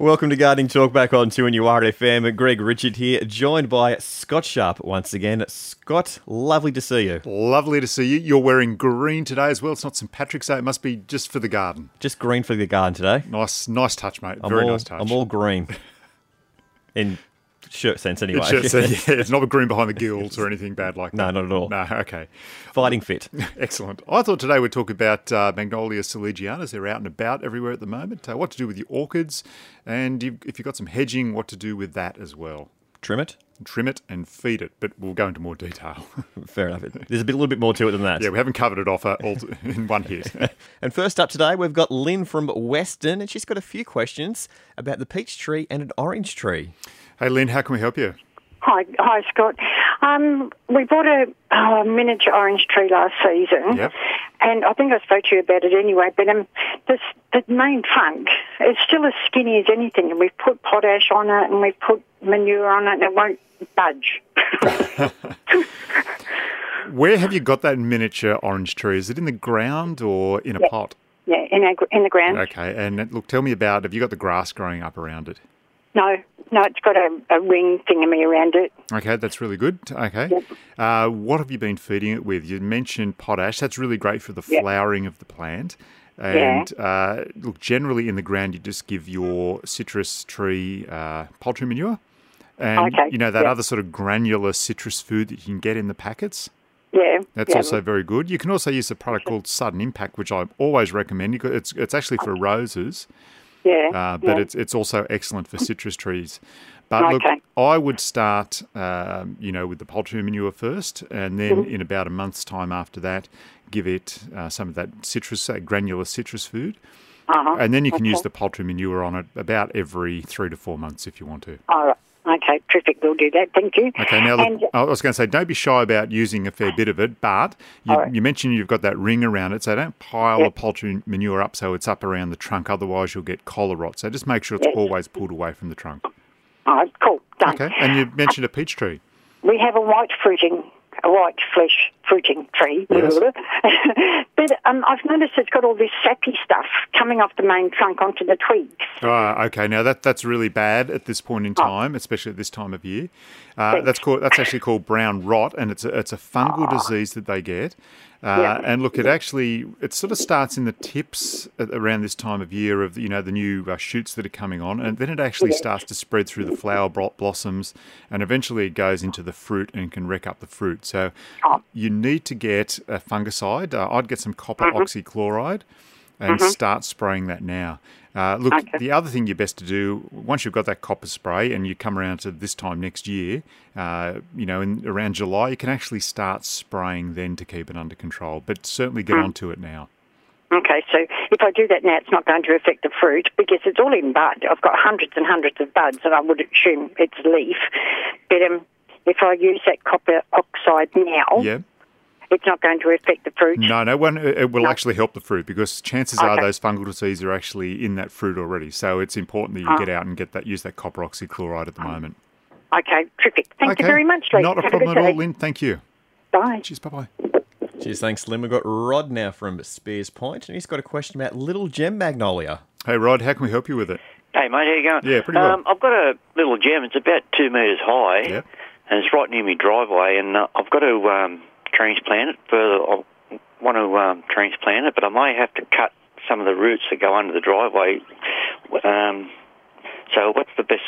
Welcome to Gardening Talk back on 2NUR FM. Greg Richard here, joined by Scott Sharp once again. Scott, lovely to see you. Lovely to see you. You're wearing green today as well. It's not St Patrick's Day. It must be just for the garden. Just green for the garden today. Nice, nice touch, mate. I'm Very all, nice touch. I'm all green. In shirt sense, anyway. It's, just- yeah, it's not a green behind the gills or anything bad like that. No, not at all. No, okay. Fighting fit. Excellent. I thought today we'd talk about uh, Magnolia soulangeanas. They're out and about everywhere at the moment. Uh, what to do with your orchids, and you, if you've got some hedging, what to do with that as well. Trim it. Trim it and feed it, but we'll go into more detail. Fair enough. There's a bit, little bit more to it than that. yeah, we haven't covered it off uh, all in one hit. And first up today, we've got Lynn from Weston, and she's got a few questions about the peach tree and an orange tree. Hey, Lynn, how can we help you? Hi, hi, Scott. Um, we bought a uh, miniature orange tree last season, Yep. and I think I spoke to you about it anyway. But um, this, the main trunk is still as skinny as anything, and we've put potash on it, and we've put manure on it, and it won't budge. Where have you got that miniature orange tree? Is it in the ground or in a pot? yeah, in, our, in the ground. Okay, and look, tell me about. Have you got the grass growing up around it? No, no, it's got a, a ring thingamy around it. Okay, that's really good. Okay, uh, what have you been feeding it with? You mentioned potash. That's really great for the Yeah. flowering of the plant. And uh, look, generally in the ground, you just give your citrus tree uh, poultry manure, and Okay, you know that yeah. other sort of granular citrus food that you can get in the packets. Yeah, That's yeah. also very good. You can also use a product called Sudden Impact, which I always recommend. It's it's actually for roses, yeah, uh, but yeah. it's it's also excellent for citrus trees. But look, I would start, um, you know, with the poultry manure first, and then Mm-hmm. in about a month's time after that, give it uh, some of that citrus, uh, granular citrus food, uh-huh. and then you can use the poultry manure on it about every three to four months if you want to. All right. Okay, terrific. We'll do that. Thank you. Okay, now look, And- I was going to say, don't be shy about using a fair bit of it, but you, right. you mentioned you've got that ring around it, so don't pile Yep. the poultry manure up so it's up around the trunk, otherwise you'll get collar rot. So just make sure it's Yes. always pulled away from the trunk. All right, cool. Done. Okay, and you mentioned a peach tree. We have a white fruiting, a white flesh fruiting tree. Yes. but um, I've noticed it's got all this sappy stuff coming off the main trunk onto the twigs. Ah, okay. Now that that's really bad at this point in time, especially at this time of year. Uh, that's called that's actually called brown rot, and it's a, it's a fungal disease that they get. Uh, Yeah. And look, it actually it sort of starts in the tips at, around this time of year of you know the new uh, shoots that are coming on, and then it actually Yeah. starts to spread through the flower blo- blossoms, and eventually it goes into the fruit and can wreck up the fruit. So Oh. you need to get a fungicide. Uh, I'd get some copper Mm-hmm. oxychloride and start spraying that now. Uh, look, Okay. the other thing you're best to do once you've got that copper spray and you come around to this time next year, uh, you know, in around July, you can actually start spraying then to keep it under control. But certainly get onto it now. Okay, so if I do that now, it's not going to affect the fruit because it's all in bud. I've got hundreds and hundreds of buds, and I would assume it's leaf. But um, if I use that copper oxide now, Yeah. It's not going to affect the fruit. No, no, one, it will No. actually help the fruit because chances are those fungal diseases are actually in that fruit already. So it's important that you Ah. get out and get that use that copper oxychloride at the moment. Okay, terrific. Thank okay. you very much, Lee. Not a Have problem good at all, day. Lynn. Thank you. Bye. Cheers. Bye bye. Cheers, thanks, Lynn. We've got Rod now from Speers Point, and he's got a question about little gem magnolia. Hey, Rod, how can we help you with it? Hey mate, how you going? Yeah, pretty well. Um, I've got a little gem. It's about two metres high, Yep. and it's right near my driveway. And uh, I've got to um, transplant it. Further, I want to um, transplant it, but I may have to cut some of the roots that go under the driveway. Um, so, what's the best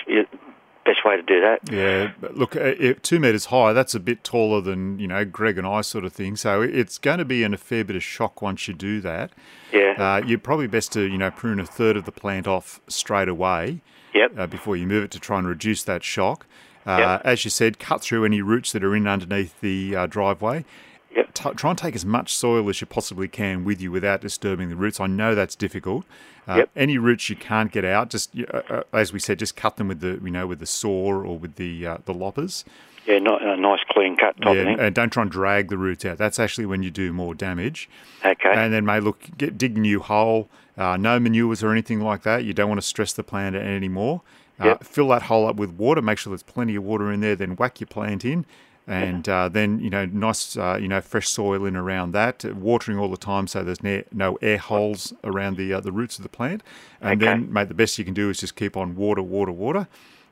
best way to do that? Yeah, but look, uh, two metres high, that's a bit taller than, you know, Greg and I sort of thing. So it's going to be in a fair bit of shock once you do that. Yeah. Uh, you're probably best to, you know, prune a third of the plant off straight away yep. uh, before you move it to try and reduce that shock. Uh, Yep. As you said, cut through any roots that are in underneath the uh, driveway. Yep. T- try and take as much soil as you possibly can with you without disturbing the roots. I know that's difficult. Uh, Yep. Any roots you can't get out, just uh, uh, as we said, just cut them with the you know with the saw or with the uh, the loppers. Yeah, not a nice clean cut Yeah, thing. and don't try and drag the roots out. That's actually when you do more damage. Okay. And then, may look, get, dig a new hole. Uh, no manures or anything like that. You don't want to stress the plant out anymore. Uh, Fill that hole up with water. Make sure there's plenty of water in there. Then whack your plant in. and uh, then you know nice uh, you know fresh soil in around that, uh, watering all the time so there's ne- no air holes around the uh, the roots of the plant, and Okay. then mate the best you can do is just keep on water, water, water.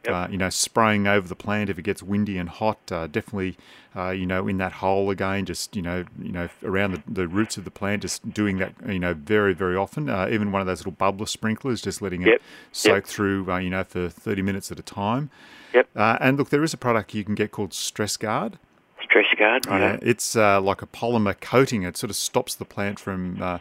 Yep. Uh, you know, spraying over the plant if it gets windy and hot. Uh, definitely, uh, you know, in that hole again. Just you know, you know, around the, the roots of the plant. Just doing that, you know, very, very often. Uh, even one of those little bubbler sprinklers, just letting Yep. it soak through, uh, you know, for thirty minutes at a time. Yep. Uh, and look, there is a product you can get called Stress Guard. Stress guard, right? Yeah, it's uh, like a polymer coating. It sort of stops the plant from uh,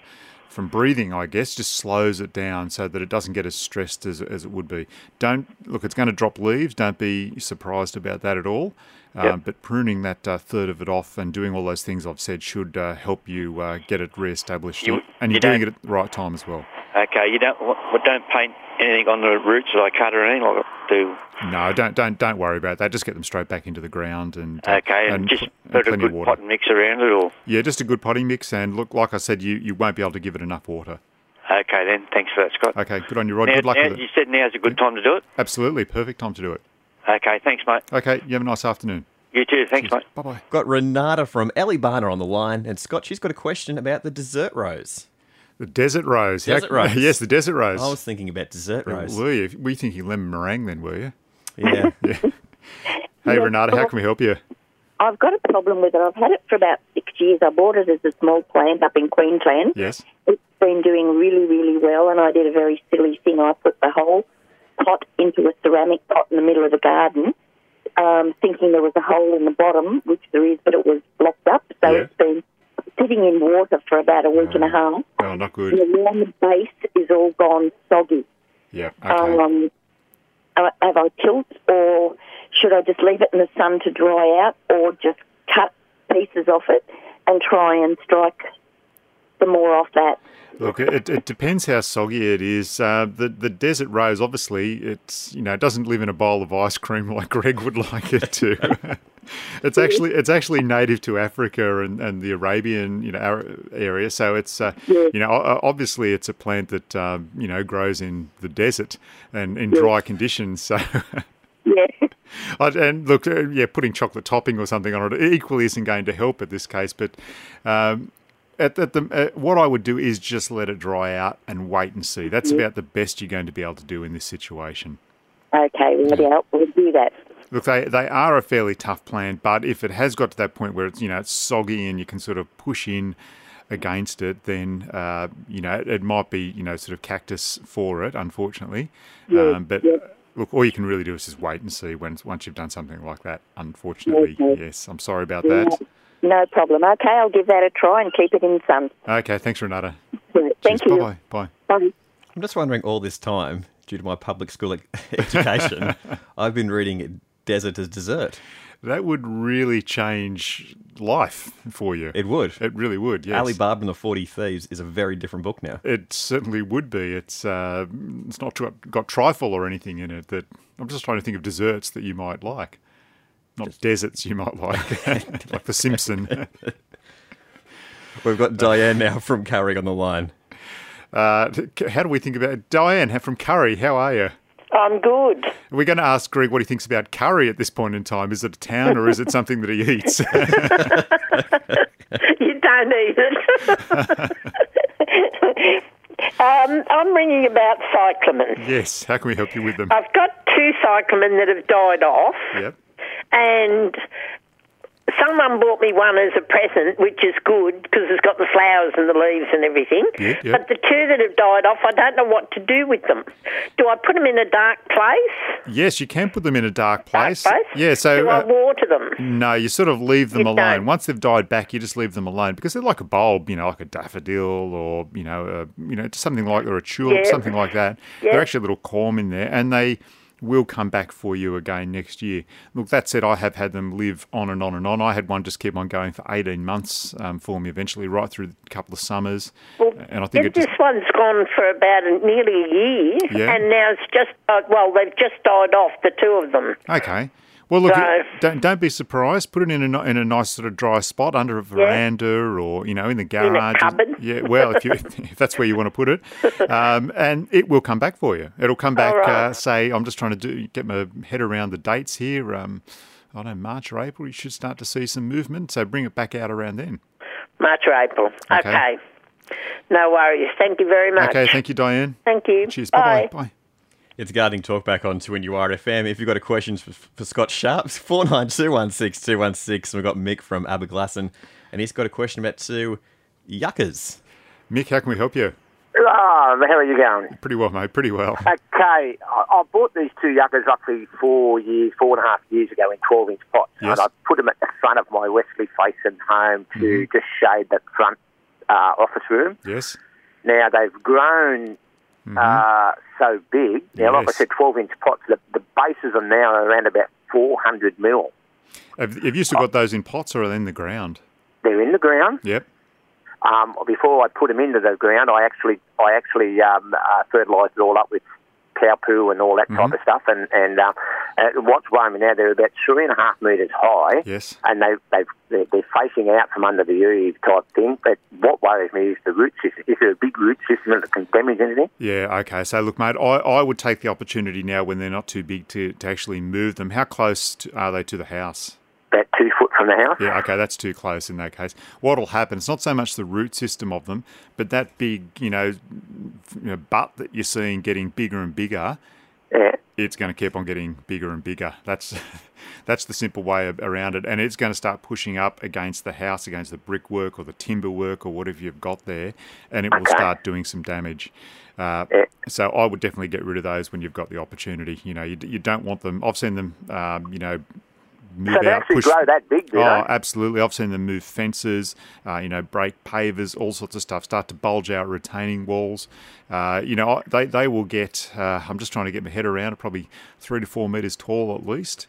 from breathing, I guess, just slows it down so that it doesn't get as stressed as, as it would be. Don't look; it's going to drop leaves. Don't be surprised about that at all. Um, Yep. But pruning that uh, third of it off and doing all those things I've said should uh, help you uh, get it re-established. You- and you you're doing it at the right time as well. Okay, you don't what, don't paint anything on the roots that I cut or anything like do. No, don't don't don't worry about that. Just get them straight back into the ground and uh, Okay, and, just put- and put a good water. pot and mix around it, or Yeah, just a good potting mix. And look, like I said, you, you won't be able to give it enough water. okay then. Thanks for that, Scott. Okay, good on you, Rod. Now, good luck now, with you it. said now's a good time to do it. Absolutely, perfect time to do it. Okay, thanks, mate. Okay, you have a nice afternoon. You too. Thanks, mate. Bye bye. Got Renata from Eleebana on the line, and Scott, she's got a question about the dessert rose. The desert rose. How- Desert rose. yes, the desert rose. I was thinking about dessert rose. Were you? Were you thinking lemon meringue then, were you? Yeah. Hey, Yeah, Renata, how can we help you? I've got a problem with it. I've had it for about six years. I bought it as a small plant up in Queensland. Yes. It's been doing really, really well, and I did a very silly thing. I put the whole pot into a ceramic pot in the middle of the garden, um, thinking there was a hole in the bottom, which there is, but it was blocked up. So Yeah. it's been sitting in water for about a week and a half. Oh, not And good. the warm base is all gone soggy. Yeah. Okay. Um, have I tilt, or should I just leave it in the sun to dry out, or just cut pieces off it and try and strike some more off that? Look, it, it depends how soggy it is. Uh, the the desert rose, obviously, it's you know it doesn't live in a bowl of ice cream like Greg would like it to. it's actually it's actually native to Africa and, and the Arabian you know area. So it's uh, you know obviously it's a plant that um, you know grows in the desert and in dry conditions. So. Yeah. And look, uh, yeah, putting chocolate topping or something on it equally isn't going to help at this case. But um, at, at the, uh, what I would do is just let it dry out and wait and see. That's about the best you're going to be able to do in this situation. Okay. We'll do that. Look, they, they are a fairly tough plant, but if it has got to that point where it's you know it's soggy and you can sort of push in against it, then uh, you know it, it might be you know sort of cactus for it, unfortunately. um, but yeah. look, all you can really do is just wait and see when once you've done something like that. Unfortunately, Okay. yes, I'm sorry about that. No problem. Okay, I'll give that a try and keep it in the sun. Okay, thanks, Renata. Right, Thank Cheers. you. Bye bye. Bye. I'm just wondering all this time, due to my public school education, I've been reading Desert as Dessert. That would really change life for you. It would. It really would. Yes. Ali Baba and the 40 Thieves is a very different book now. It certainly would be. It's uh, it's not got, got trifle or anything in it. That I'm just trying to think of desserts that you might like, not deserts you might like, like the Simpson. We've got Diane now from Kurri on the line. Uh, how do we think about Diane from Kurri? How are you? I'm good. We're going to ask Greg what he thinks about curry at this point in time. Is it a town or is it something that he eats? You don't eat it. um, I'm ringing about cyclamen. yes. How can we help you with them? I've got two cyclamen that have died off, Yep. And someone bought me one as a present, which is good because it's got the flowers and the leaves and everything. But the two that have died off, I don't know what to do with them. Do I put them in a dark place? Yes, you can put them in a dark Dark place. place? Yeah. So. do I uh, water them? No, you sort of leave them You alone. don't. Once they've died back, you just leave them alone because they're like a bulb, you know, like a daffodil or you know, a, you know, something like or a tulip, something like that. They're actually a little corm in there, and they will come back for you again next year. Look, that said, I have had them live on and on and on. I had one just keep on going for eighteen months um, for me, eventually, right through a couple of summers, and I think it This just one's gone for about nearly a year, Yeah. and now it's just uh, well, they've just died off the two of them. Okay. Well, look, So- don't don't be surprised. Put it in a in a nice sort of dry spot under a veranda or you know in the garage. cupboard. Yeah, well, if you if that's where you want to put it, um, and it will come back for you. It'll come back. All right. Uh, say, I'm just trying to do get my head around the dates here. Um, I don't know, March or April, you should start to see some movement. So bring it back out around then. March or April. Okay. Okay. No worries. Thank you very much. Okay, thank you, Diane. Thank you. Cheers. Bye. Bye-bye. Bye. It's Gardening Talk back on 2NURFM. If you've got a question for, for Scott Sharps, 49216216. We've got Mick from Aberglasslyn, and he's got a question about two yuccas. Mick, how can we help you? Oh, how are you going? Pretty well, mate. Pretty well. Okay, I, I bought these two yuccas roughly four years, four and a half years ago in 12 inch pots, Yes. and I put them at the front of my Wesley Faison home to just shade that front uh, office room. Yes. Now they've grown uh, so big. Now, like I said, 12 inch pots, the, the bases are now around about 400 mil. Have, have you still got those in pots or are they in the ground? They're in the ground. Yep. Um, before I put them into the ground, I actually I actually um, uh, fertilised it all up with cow poo and all that type of stuff. And and um, uh, what's worrying me now, they're about three and a half metres high. Yes. And they they they're, they're facing out from under the eave type thing. But what worries me is the root system. Is there a big root system that can damage anything? Yeah, okay. So, look, mate, I, I would take the opportunity now when they're not too big to, to actually move them. How close to, are they to the house? About two foot from the house. Yeah, okay, that's too close in that case. What'll happen? It's not so much the root system of them, but that big, you know, you know butt that you're seeing getting bigger and bigger. Yeah. It's going to keep on getting bigger and bigger. That's that's the simple way of, around it, and it's going to start pushing up against the house, against the brickwork or the timber work or whatever you've got there, and it will start doing some damage. Uh, Yeah. so I would definitely get rid of those when you've got the opportunity. You know, you, you don't want them. I've seen them, um, you know, move So they out, actually push. grow that big, do Oh, they? absolutely. I've seen them move fences, uh, you know, break pavers, all sorts of stuff, start to bulge out retaining walls. Uh, you know, they, they will get, uh, I'm just trying to get my head around it, probably three to four metres tall at least.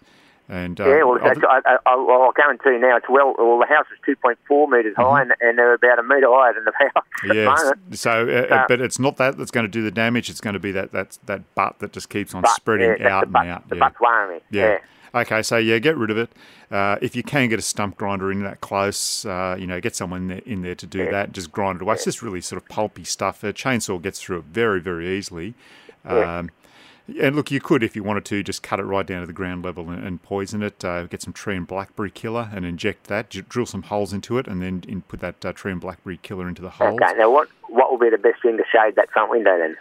And uh, Yeah, well, I, I, well, I'll guarantee you now it's well. Well, the house is 2.4 metres high, and, and they're about a metre higher than the house. at the. So, uh, So- but it's not that that's going to do the damage. It's going to be that that that butt that just keeps on But, spreading yeah, out the butt, and out. The yeah. butt's worrying me. Yeah. Okay, so yeah, get rid of it. Uh, if you can get a stump grinder in that close, uh, you know, get someone there, in there to do that. Just grind it away. It's just really sort of pulpy stuff. A chainsaw gets through it very, very easily. Um, and look, you could, if you wanted to, just cut it right down to the ground level and, and poison it. Uh, get some tree and blackberry killer and inject that. J- drill some holes into it, and then in, put that uh, tree and blackberry killer into the holes. Okay. Now, what what will be the best thing to shade that front window then?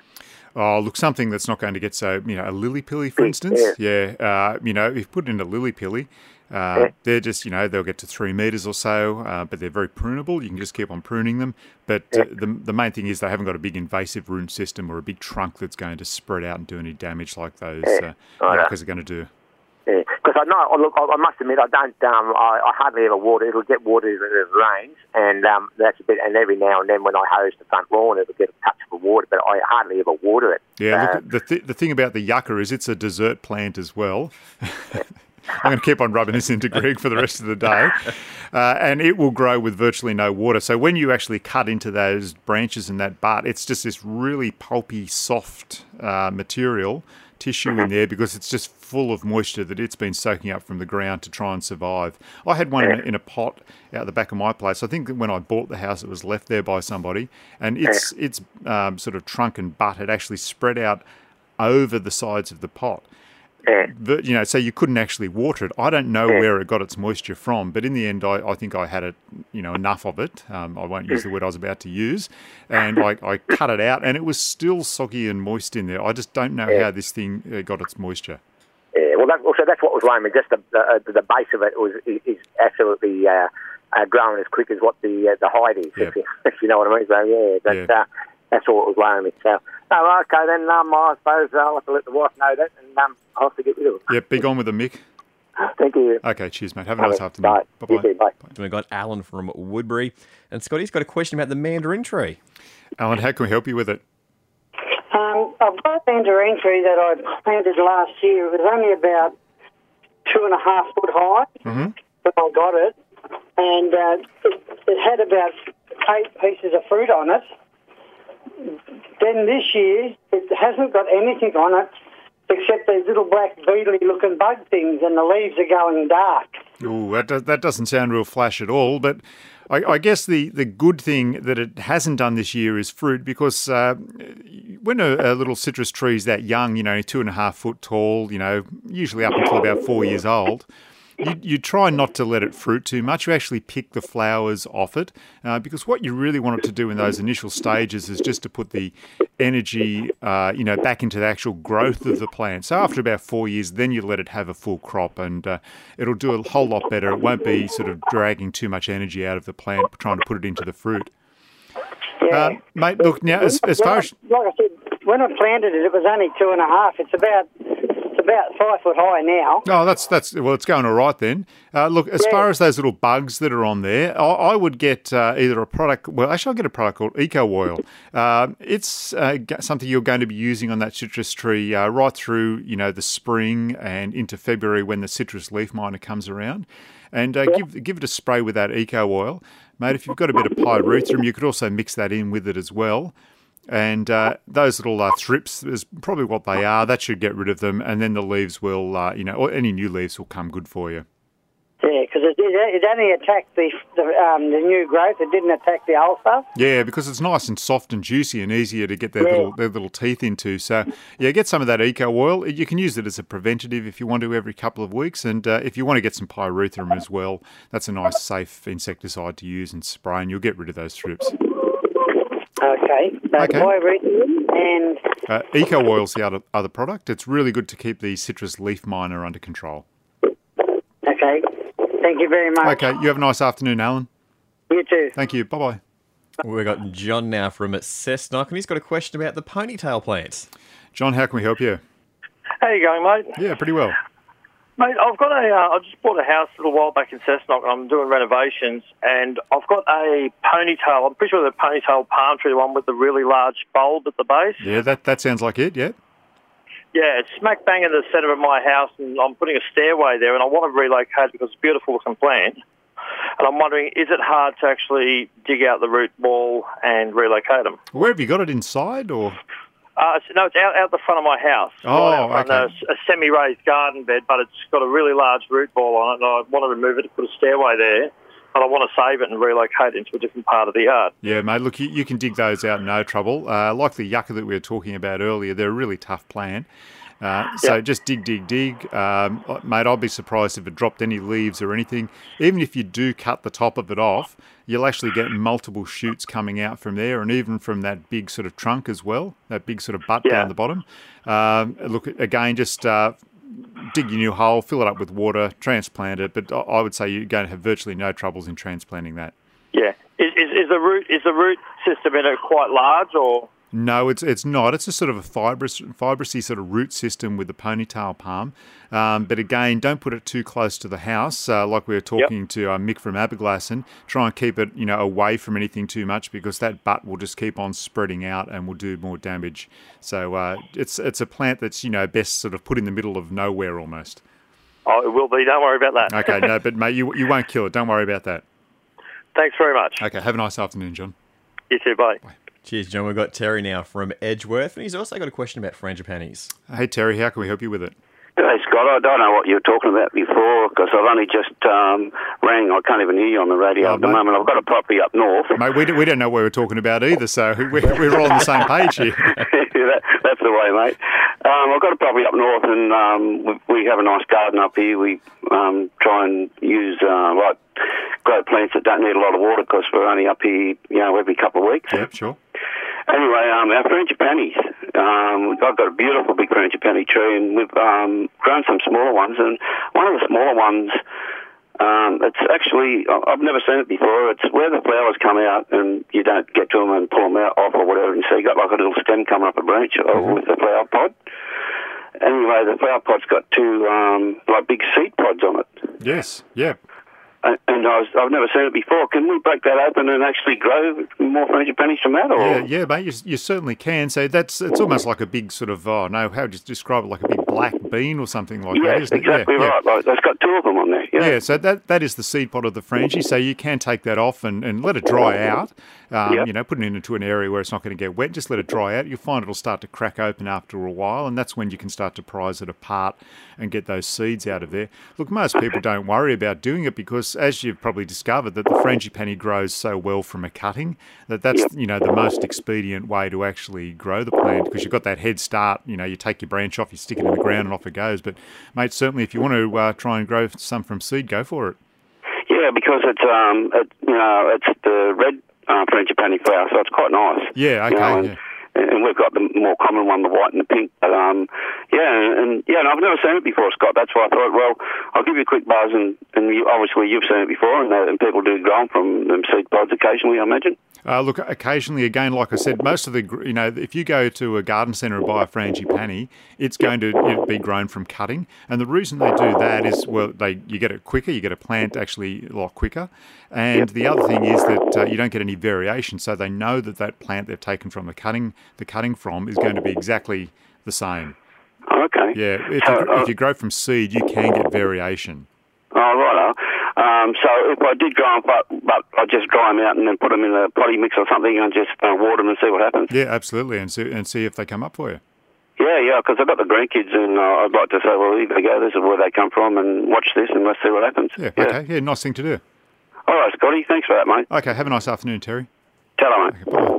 Oh, look, something that's not going to get so, you know, a lily pilly, for instance. Yeah. Uh, you know, if you put it in a lily pilly, uh, they're just, you know, they'll get to three metres or so, uh, but they're very prunable. You can just keep on pruning them. But uh, the, the main thing is they haven't got a big invasive root system or a big trunk that's going to spread out and do any damage like those uh, Righto. yuccas are going to do. Because I know, look, I, I must admit, I don't, um, I, I hardly ever water. It'll get water if it rains, and um, that's a bit. And every now and then, when I hose the front lawn, it'll get a touch of water, but I hardly ever water it. Yeah, Uh, look, the, th- the thing about the yucca is it's a dessert plant as well. I'm going to keep on rubbing this into Greg for the rest of the day. Uh, and it will grow with virtually no water. So when you actually cut into those branches and that butt, it's just this really pulpy, soft uh, material, tissue in there, because it's just full of moisture that it's been soaking up from the ground to try and survive. I had one in a, in a pot out the back of my place. I think that when I bought the house, it was left there by somebody. And its, its um, sort of trunk and butt had actually spread out over the sides of the pot. Yeah. But, you know, so you couldn't actually water it. I don't know where it got its moisture from, but in the end, I, I think I had it, you know, enough of it. Um, I won't use the word I was about to use, and I, I cut it out, and it was still soggy and moist in there. I just don't know how this thing uh, got its moisture. Yeah, well, that, also that's what was worrying me. Just the the, uh, the base of it was is, is absolutely uh, uh, growing as quick as what the uh, the hide is. If, you, if you know what I mean. So yeah, that's Yeah. Uh, that's all that was worrying me. So oh, okay, then um, I suppose I'll have to let the wife know that, and um, I'll have to get rid of it. Yep, big on with the Mick. Thank you. Okay, cheers, mate. Have a nice Okay, afternoon. bye. Bye You too, bye. bye. We've got Alan from Woodberry, and Scotty's got a question about the mandarin tree. Alan, how can we help you with it? Um, I've got a mandarin tree that I planted last year. It was only about two and a half foot high Mm-hmm. when I got it, and uh, it, it had about eight pieces of fruit on it. Then this year, it hasn't got anything on it except these little black beetly looking bug things, and the leaves are going dark. Ooh, that, does, that doesn't sound real flash at all. But I, I guess the, the good thing that it hasn't done this year is fruit because uh, when a, a little citrus tree is that young, you know, two and a half foot tall, you know, usually up until about four years old, you, you try not to let it fruit too much. You actually pick the flowers off it uh, because what you really want it to do in those initial stages is just to put the energy, uh, you know, back into the actual growth of the plant. So after about four years, then you let it have a full crop, and uh, it'll do a whole lot better. It won't be sort of dragging too much energy out of the plant trying to put it into the fruit. Yeah. Uh, mate, look now as, as far as like I said, when I planted it, it was only two and a half. It's about it's about five foot high now. Oh, that's that's well, it's going all right then. Uh, look, as Yeah. far as those little bugs that are on there, I, I would get uh, either a product. Well, actually, I'll get a product called Eco Oil. Uh, it's uh, something you're going to be using on that citrus tree uh, right through, you know, the spring and into February when the citrus leaf miner comes around. And uh, give give it a spray with that Eco Oil, mate. If you've got a bit of pyrethrum, you could also mix that in with it as well. And uh, those little uh, thrips is probably what they are. That should get rid of them, and then the leaves will, uh, you know, or any new leaves will come good for you. Yeah, because it, it, it only attacked the the, um, the new growth. It didn't attack the old stuff. Yeah, because it's nice and soft and juicy and easier to get their Yeah. little their little teeth into. So yeah, get some of that eco oil. You can use it as a preventative if you want to every couple of weeks, and uh, if you want to get some pyrethrum as well, that's a nice safe insecticide to use and spray, and you'll get rid of those thrips. Okay. So Okay. pyrethrum and Uh, eco oil's the other other product. It's really good to keep the citrus leaf miner under control. okay. Thank you very much. Okay, you have a nice afternoon, Alan. You too. Thank you. Bye bye. We've got John now from Cessnock, and he's got a question about the ponytail plants. John, how can we help you? How you going, mate? Yeah, pretty well. Mate, I've got a. Uh, I just bought a house a little while back in Cessnock. I'm doing renovations, and I've got a ponytail. I'm pretty sure the ponytail palm tree, the one with the really large bulb at the base. Yeah, that that sounds like it. Yeah. Yeah, it's smack bang in the centre of my house, and I'm putting a stairway there, and I want to relocate because it's a beautiful looking plant. And I'm wondering, is it hard to actually dig out the root ball and relocate them? Where have you got it inside or? Uh, no, it's out, out the front of my house. Oh, Right okay. uh, A, semi-raised garden bed, but it's got a really large root ball on it, and I want to remove it to put a stairway there. But I want to save it and relocate it into a different part of the yard. Yeah, mate. Look, you, you can dig those out no trouble. Uh, like the yucca that we were talking about earlier, they're a really tough plant. Uh, so Yeah. just dig, dig, dig, um, mate. I'd be surprised if it dropped any leaves or anything. Even if you do cut the top of it off, you'll actually get multiple shoots coming out from there, and even from that big sort of trunk as well, that big sort of butt Yeah. down the bottom. Um, look again, just uh, dig your new hole, fill it up with water, transplant it. But I- I would say you're going to have virtually no troubles in transplanting that. Yeah. Is, is, is the root is the root system in it quite large, or No, it's it's not. It's a sort of a fibrous, fibrous sort of root system with the ponytail palm. Um, but again, don't put it too close to the house. Uh, like we were talking to uh, Mick from Aberglasslyn, try and keep it you know away from anything too much because that butt will just keep on spreading out and will do more damage. So uh, it's it's a plant that's you know best sort of put in the middle of nowhere almost. oh, it will be. Don't worry about that. Okay, no, but mate, you you won't kill it. Don't worry about that. Thanks very much. Okay, have a nice afternoon, John. You too. Bye. Cheers, John. We've got Terry now from Edgeworth, and he's also got a question about frangipanis. Hey Terry, how can we help you with it? Hey Scott, I don't know what you were talking about before because I've only just um, rang. I can't even hear you on the radio Oh, at the mate. moment. I've got a property up north. Mate, we, don't- we don't know what we're talking about either, so we're, we're all on the same page here. that, that's the way, mate. Um, I've got a property up north, and um, we, we have a nice garden up here. We um, try and use uh, like grow plants that don't need a lot of water because we're only up here, you know, every couple of weeks. Yep, sure. Anyway, um, our frangipanis. Um, I've got a beautiful big frangipani tree, and we've um, grown some smaller ones. And one of the smaller ones, um, it's actually I've never seen it before. It's where the flowers come out, and you don't get to them and pull them out off or whatever. And so you got like a little stem coming up a branch uh, with the flower pod. Anyway, the flower pod's got two um, like big seed pods on it. Yes, yeah. And and I was, I've never seen it before. Can we break that open and actually grow more frangipanis from that? Or? Yeah, yeah, mate, you, you certainly can. So that's it's almost like a big sort of oh no, how would you describe it? Like a big black bean or something like that, Yes, isn't it? exactly yeah, yeah. right. Like, it's got two of them on there. Yeah. Yeah, so that that is the seed pod of the frangie. So you can take that off and, and let it dry out. Um, Yep. You know, put it into an area where it's not going to get wet. Just let it dry out. You'll find it'll start to crack open after a while, and that's when you can start to prise it apart and get those seeds out of there. Look, most people don't worry about doing it because, as you've probably discovered, that the frangipani grows so well from a cutting that that's Yep. you know the most expedient way to actually grow the plant because you've got that head start. You know, you take your branch off, you stick it in the ground and off it goes. But mate, certainly if you want to uh, try and grow some from seed, go for it. Yeah, because it's um, it, you know, it's the red uh, frangipani flower, so it's quite nice. Yeah, You okay. know, and, yeah. And we've got the more common one, the white and the pink. But, um, yeah, and, yeah, and I've never seen it before, Scott. That's why I thought, well, I'll give you a quick buzz, and, and you, obviously you've seen it before, and, uh, and people do grow from them seed pods occasionally, I imagine. Uh, look, occasionally, again, like I said, most of the, you know, if you go to a garden centre and buy a frangipani, it's going to be grown from cutting. And the reason they do that is, well, they you get it quicker, you get a plant actually a lot quicker. And the other thing is that uh, you don't get any variation, so they know that that plant they've taken from the cutting, the cutting from, is going to be exactly the same. Okay. Yeah, if So, you, uh, if you grow from seed, you can get variation. Oh, righto. Um, so if I did grow 'em, but, but I just dry 'em out and then put them in a potting mix or something and just uh, them and see what happens. Yeah, absolutely, and see and see if they come up for you. Yeah, yeah, because I've got the grandkids and uh, I'd like to say, well, here they go, this is where they come from and watch this and let's see what happens. Yeah, okay, yeah, nice thing to do. All right, Scotty, thanks for that, mate. Okay, have a nice afternoon, Terry. Tell mate.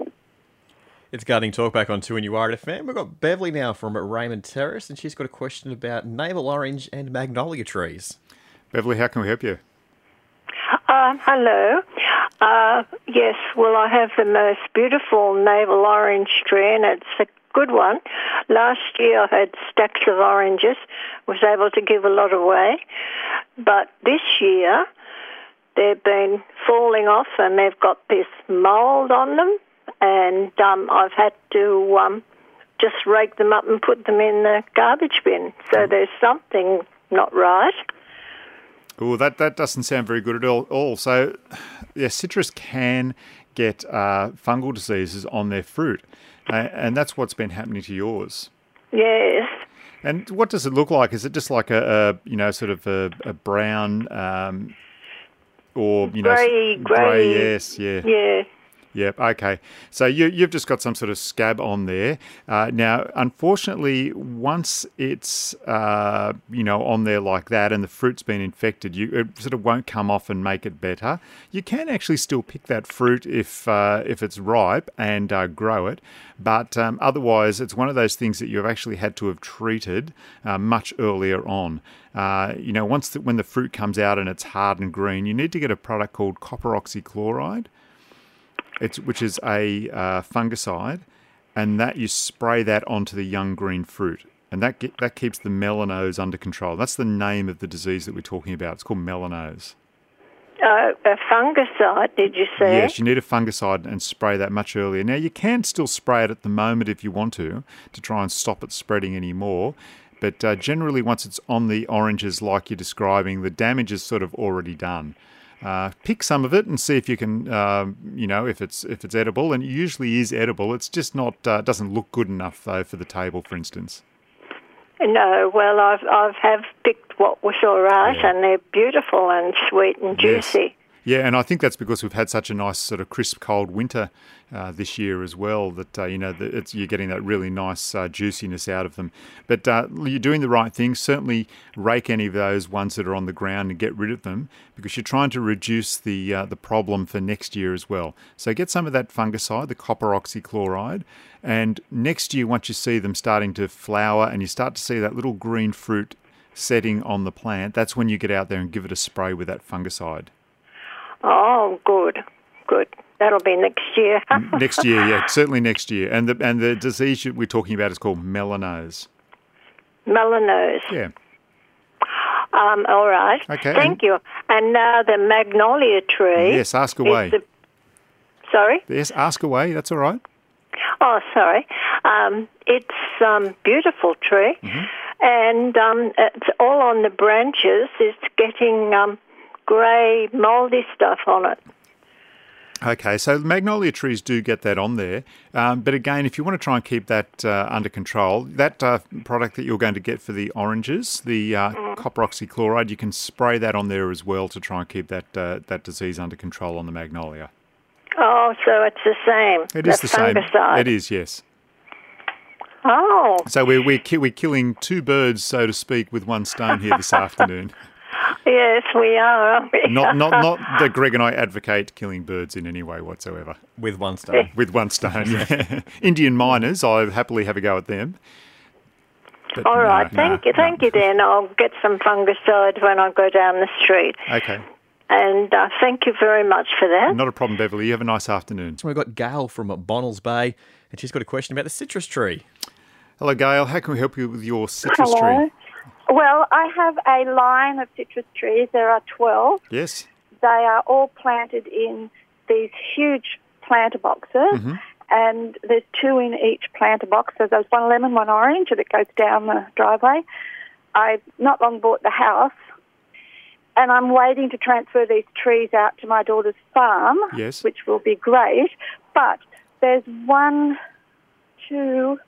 It's Gardening Talk back on 2 and you are at FM. We've got Beverly now from Raymond Terrace, and she's got a question about navel orange and magnolia trees. Beverly, how can we help you? Um, hello. Uh, yes, well, I have the most beautiful navel orange tree, and it's a good one. Last year I had stacks of oranges, was able to give a lot away. But this year they've been falling off, and they've got this mould on them, and um, I've had to um, just rake them up and put them in the garbage bin. So there's something not right. Oh, that, that doesn't sound very good at all. all. So, yeah, citrus can get uh, fungal diseases on their fruit, uh, and that's what's been happening to yours. Yes. And what does it look like? Is it just like a, a you know, sort of a, a brown, um, or you know, Grey- grey? grey. Yes, yeah. Yeah. Yep. Okay. So you you've just got some sort of scab on there. Uh, now, unfortunately, once it's uh, you know on there like that, and the fruit's been infected, you it sort of won't come off and make it better. You can actually still pick that fruit if uh, if it's ripe and uh, grow it, but um, otherwise, it's one of those things that you've actually had to have treated uh, much earlier on. Uh, you know, once the, when the fruit comes out and it's hard and green, you need to get a product called copper oxychloride it's which is a uh, fungicide, and that you spray that onto the young green fruit, and that get, that keeps the melanose under control. That's the name of the disease that we're talking about. It's called melanose. Uh, a fungicide, did you say? Yes, you need a fungicide and spray that much earlier. Now you can still spray it at the moment if you want to to try and stop it spreading anymore. But uh, generally, once it's on the oranges, like you're describing, the damage is sort of already done. Uh, pick some of it and see if you can, um, you know, if it's if it's edible. And it usually is edible. It's just not uh, doesn't look good enough though for the table, for instance. No, well, I've I've have picked what was all right, and they're beautiful and sweet and Yes. Yeah, and I think that's because we've had such a nice sort of crisp, cold winter uh, this year as well. That uh, you know, you're getting that really nice uh, juiciness out of them. But uh, you're doing the right thing. Certainly, rake any of those ones that are on the ground and get rid of them because you're trying to reduce the uh, the problem for next year as well. So get some of that fungicide, the copper oxychloride, and next year, once you see them starting to flower and you start to see that little green fruit setting on the plant, that's when you get out there and give it a spray with that fungicide. Oh, good, good. That'll be next year. next year, yeah, certainly next year. And the and the disease we're talking about is called melanose. Melanose. Yeah. Um, all right. Okay, Thank you. And now the magnolia tree. Yes, ask away. the- sorry. Yes, ask away. That's all right. Oh, sorry. Um, it's um, beautiful tree, Mm-hmm. and um, it's all on the branches. It's getting um, grey, mouldy stuff on it. Okay, so magnolia trees do get that on there, um, but again, if you want to try and keep that uh, under control, that uh, product that you're going to get for the oranges, the uh, copper oxychloride, you can spray that on there as well to try and keep that uh, that disease under control on the magnolia. Oh, so it's the same. It is the, same. It is, yes. Oh, So we're we're, ki- we're killing two birds, so to speak, with one stone here this afternoon. Yes, we are. aren't we? Not not not that Greg and I advocate killing birds in any way whatsoever. With one stone. With one stone, yeah. Indian mynas, I happily have a go at them. But All right, no, thank no, you, thank you. Then I'll get some fungicide when I go down the street. Okay, and uh, thank you very much for that. not a problem, Beverly. You have a nice afternoon. So we've got Gail from Bonnells Bay, and she's got a question about the citrus tree. Hello, Gail. How can we help you with your citrus Hello. tree? Well, I have a line of citrus trees. There are 12. Yes. They are all planted in these huge planter boxes, mm-hmm. and there's two in each planter box. So there's one lemon, one orange, and it goes down the driveway. I've not long bought the house, and I'm waiting to transfer these trees out to my daughter's farm, Yes. which will be great. But there's one, two,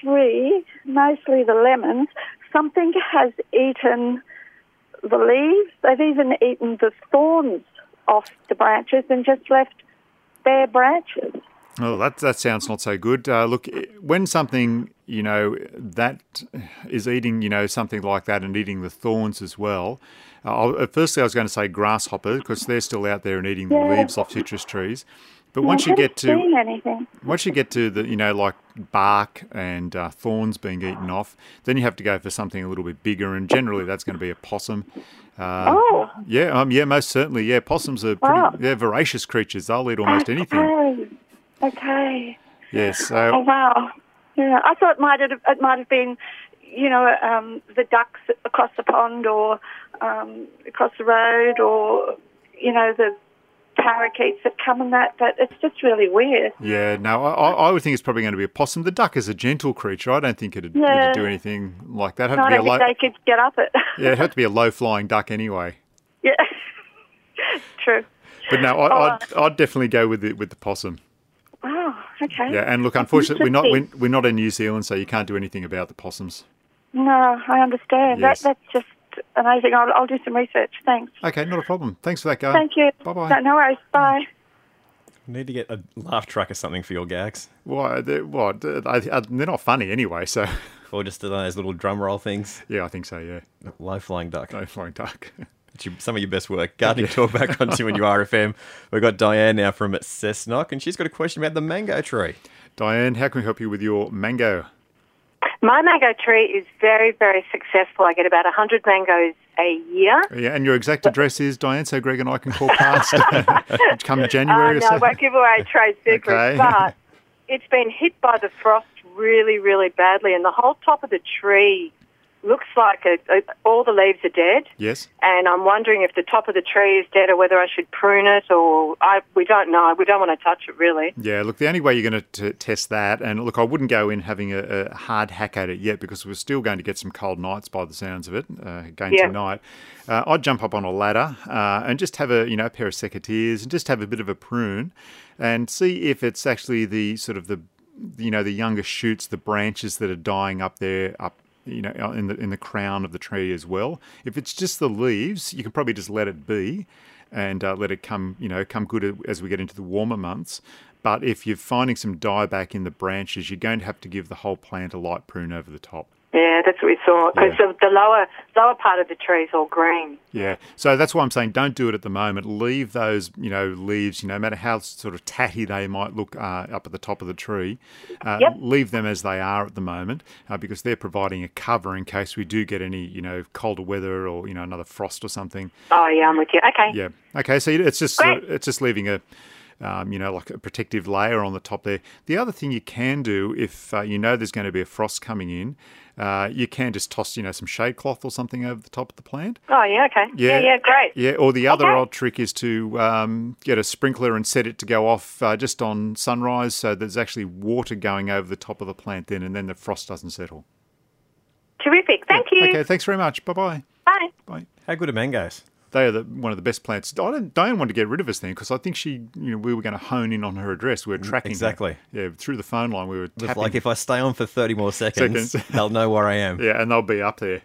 three, mostly the lemons. Something has eaten the leaves. They've even eaten the thorns off the branches and just left bare branches. Oh, that that sounds not so good. Uh, look, when something you know that is eating, you know, something like that and eating the thorns as well. Uh, firstly, I was going to say grasshopper because they're still out there and eating the leaves off citrus trees. But once you get to anything. once you get to the you know like bark and uh, thorns being eaten off, then you have to go for something a little bit bigger, and generally that's going to be a possum. Uh, Oh. yeah, um, yeah, most certainly. Yeah, possums are pretty, Wow. they're voracious creatures. They'll eat almost anything. Okay. Okay. Yes. Oh So wow. Yeah, I thought it might have it might have been, you know, um, the ducks across the pond or um, across the road or you know the parakeets that come and that. But it's just really weird. yeah, no, I, I would think it's probably going to be a possum. The duck is a gentle creature. I don't think it'd, Yeah. it'd do anything like that. It'd No, I to be don't a think low, they could get up it. yeah, it'd have to be a low flying duck anyway. yeah. True. But no, I, Oh, I'd, I'd definitely go with the with the possum. Oh, okay. Yeah, and look, unfortunately, we're not we're, we're not in New Zealand, so you can't do anything about the possums. No, I understand. Yes. That that's just amazing. I'll, I'll do some research. Thanks. Okay, not a problem. Thanks for that, Gail. Thank you. Bye bye. No, no worries. Bye. Need to get a laugh track or something for your gags, Why? They're, what? uh, I- I- They're not funny anyway. So or just those little drum roll things. yeah, I think so. Yeah, Low flying duck. no flying duck. It's your- some of your best work. Gardening talk back on to when you RFM. We've got Diane now from Cessnock, and she's got a question about the mango tree. Diane, how can we help you with your mango? My mango tree is very, very successful. I get about 100 mangoes a year. Yeah, and your exact address is Diane, so Greg and I can call past come Uh, January or no, I so. won't give away trade secrets, Okay. but it's been hit by the frost really, really badly, and the whole top of the tree looks like a, a, all the leaves are dead. Yes. And I'm wondering if the top of the tree is dead or whether I should prune it or I we don't know. We don't want to touch it really. Yeah, look, the only way you're going to test that, and look, I wouldn't go in having a, a hard hack at it yet because we're still going to get some cold nights by the sounds of it uh, again Yeah. tonight. Uh, I'd jump up on a ladder uh, and just have a you know a pair of secateurs and just have a bit of a prune and see if it's actually the sort of the you know the younger shoots, the branches that are dying up there up you know in the in the crown of the tree as well. If it's just the leaves, you can probably just let it be and uh, let it come, you know, come good as we get into the warmer months. But if you're finding some dieback in the branches, you're going to have to give the whole plant a light prune over the top. Yeah, that's what we thought. Because the, the lower lower part of the tree is all green. Yeah, so that's why I'm saying don't do it at the moment. Leave those, you know, leaves. You know, no matter how sort of tatty they might look uh, up at the top of the tree, uh, Yep. leave them as they are at the moment uh, because they're providing a cover in case we do get any, you know, colder weather or you know another frost or something. Oh yeah, I'm with you. Okay. Yeah. Okay. So it's just Great. it's just leaving a. Um, you know, like a protective layer on the top there. The other thing you can do, if uh, you know there's going to be a frost coming in, uh, you can just toss, you know, some shade cloth or something over the top of the plant. Oh yeah, okay. Yeah, yeah, great. Yeah, or the other Okay. old trick is to um, get a sprinkler and set it to go off uh, just on sunrise so there's actually water going over the top of the plant then, and then the frost doesn't settle. Terrific. Thank you. Okay, thanks very much. Bye bye. Bye. Bye. How good are mangoes? They are the, one of the best plants. I don't, Diane wanted to get rid of us then because I think she, you know, we were going to hone in on her address. We were tracking her. exactly. Yeah, through the phone line, we were It's tapping. like if I stay on for 30 more seconds, Seconds. they'll know where I am. yeah, and they'll be up there.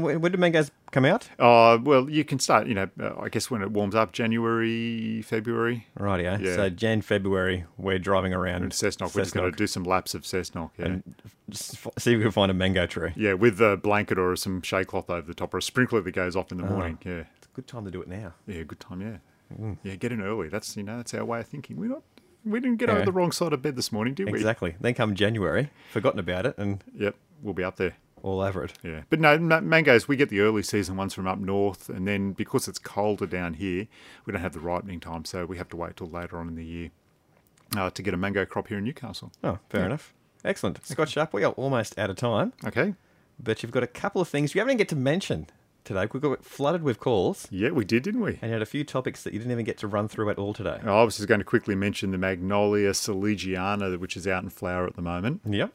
When when do mangoes come out? Oh, well, you can start, you know, uh, I guess when it warms up, January, February. Rightio. Yeah. So Jan, February, we're driving around And Cessnock, we're just going to do some laps of Cessnock. Yeah. and just f- see if we can find a mango tree. yeah, with a blanket or some shade cloth over the top or a sprinkler that goes off in the morning. Yeah. It's a good time to do it now. Yeah, good time, yeah. Mm. Yeah, get in early. That's, you know, that's our way of thinking. We're not, we didn't get Yeah. over the wrong side of bed this morning, did we? Exactly. Then come January, forgotten about it, and Yep. we'll be up there. All over it. Yeah, but no ma- mangoes. We get the early season ones from up north, and then because it's colder down here, we don't have the ripening time, so we have to wait till later on in the year uh, to get a mango crop here in Newcastle. Oh, fair Yeah. enough. Excellent. Scott Sharp, we are almost out of time. Okay. But you've got a couple of things you haven't even get to mention today. We got flooded with calls. Yeah, we did, didn't we? And you had a few topics that you didn't even get to run through at all today. I was just going to quickly mention the Magnolia soulangeana, which is out in flower at the moment. Yep.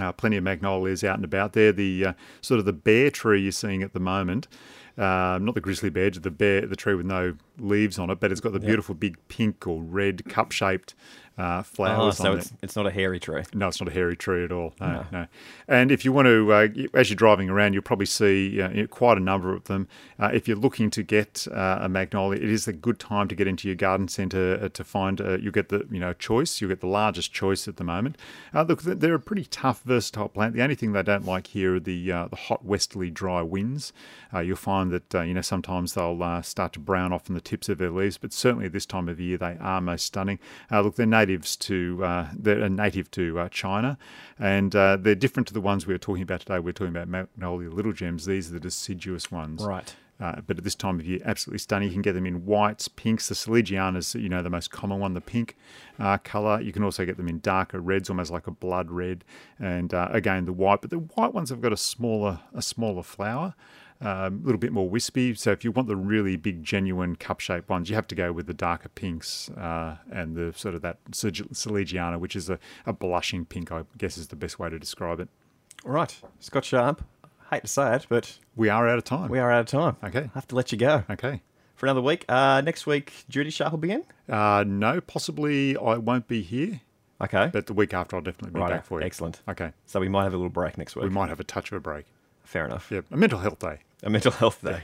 Uh, plenty of magnolias out and about there. The uh, sort of the bare tree you're seeing at the moment, uh, not the grizzly bear, the bare, the tree with no leaves on it, but it's got the Yep. beautiful big pink or red cup-shaped uh, flowers Oh, so it's, it. it's not a hairy tree. No, it's not a hairy tree at all. No, No. no. And if you want to, uh, as you're driving around, you'll probably see uh, quite a number of them. Uh, if you're looking to get uh, a magnolia, it is a good time to get into your garden centre uh, to find. Uh, you get the you know choice. You get the largest choice at the moment. Uh, look, they're a pretty tough, versatile plant. The only thing they don't like here are the uh, the hot westerly dry winds. Uh, you'll find that uh, you know sometimes they'll uh, start to brown off in the tips of their leaves, but certainly this time of year they are most stunning. Uh, look, they're natives to uh, they're a native to uh, China, and uh, they're different to the ones we were talking about today. We're talking about Magnolia Little Gems. These are the deciduous ones. Right. Uh, but at this time of year, absolutely stunning. You can get them in whites, pinks. The soulangeana is, you know, the most common one, the pink uh, colour. You can also get them in darker reds, almost like a blood red, and uh, again the white. But the white ones have got a smaller, a smaller flower, um, a little bit more wispy. So if you want the really big, genuine cup-shaped ones, you have to go with the darker pinks uh, and the sort of that soulangeana, which is a, a blushing pink. I guess is the best way to describe it. Right. Scott Sharp, hate to say it, but We are out of time. we are out of time. Okay. I have to let you go. Okay. For another week. Uh, next week, Judy Sharp will be in. Uh, no, possibly I won't be here. Okay. But the week after, I'll definitely be Righto. back for you. Excellent. Okay. So we might have a little break next week. We might have a touch of a break. Fair enough. Yeah, a mental health day. A mental health day.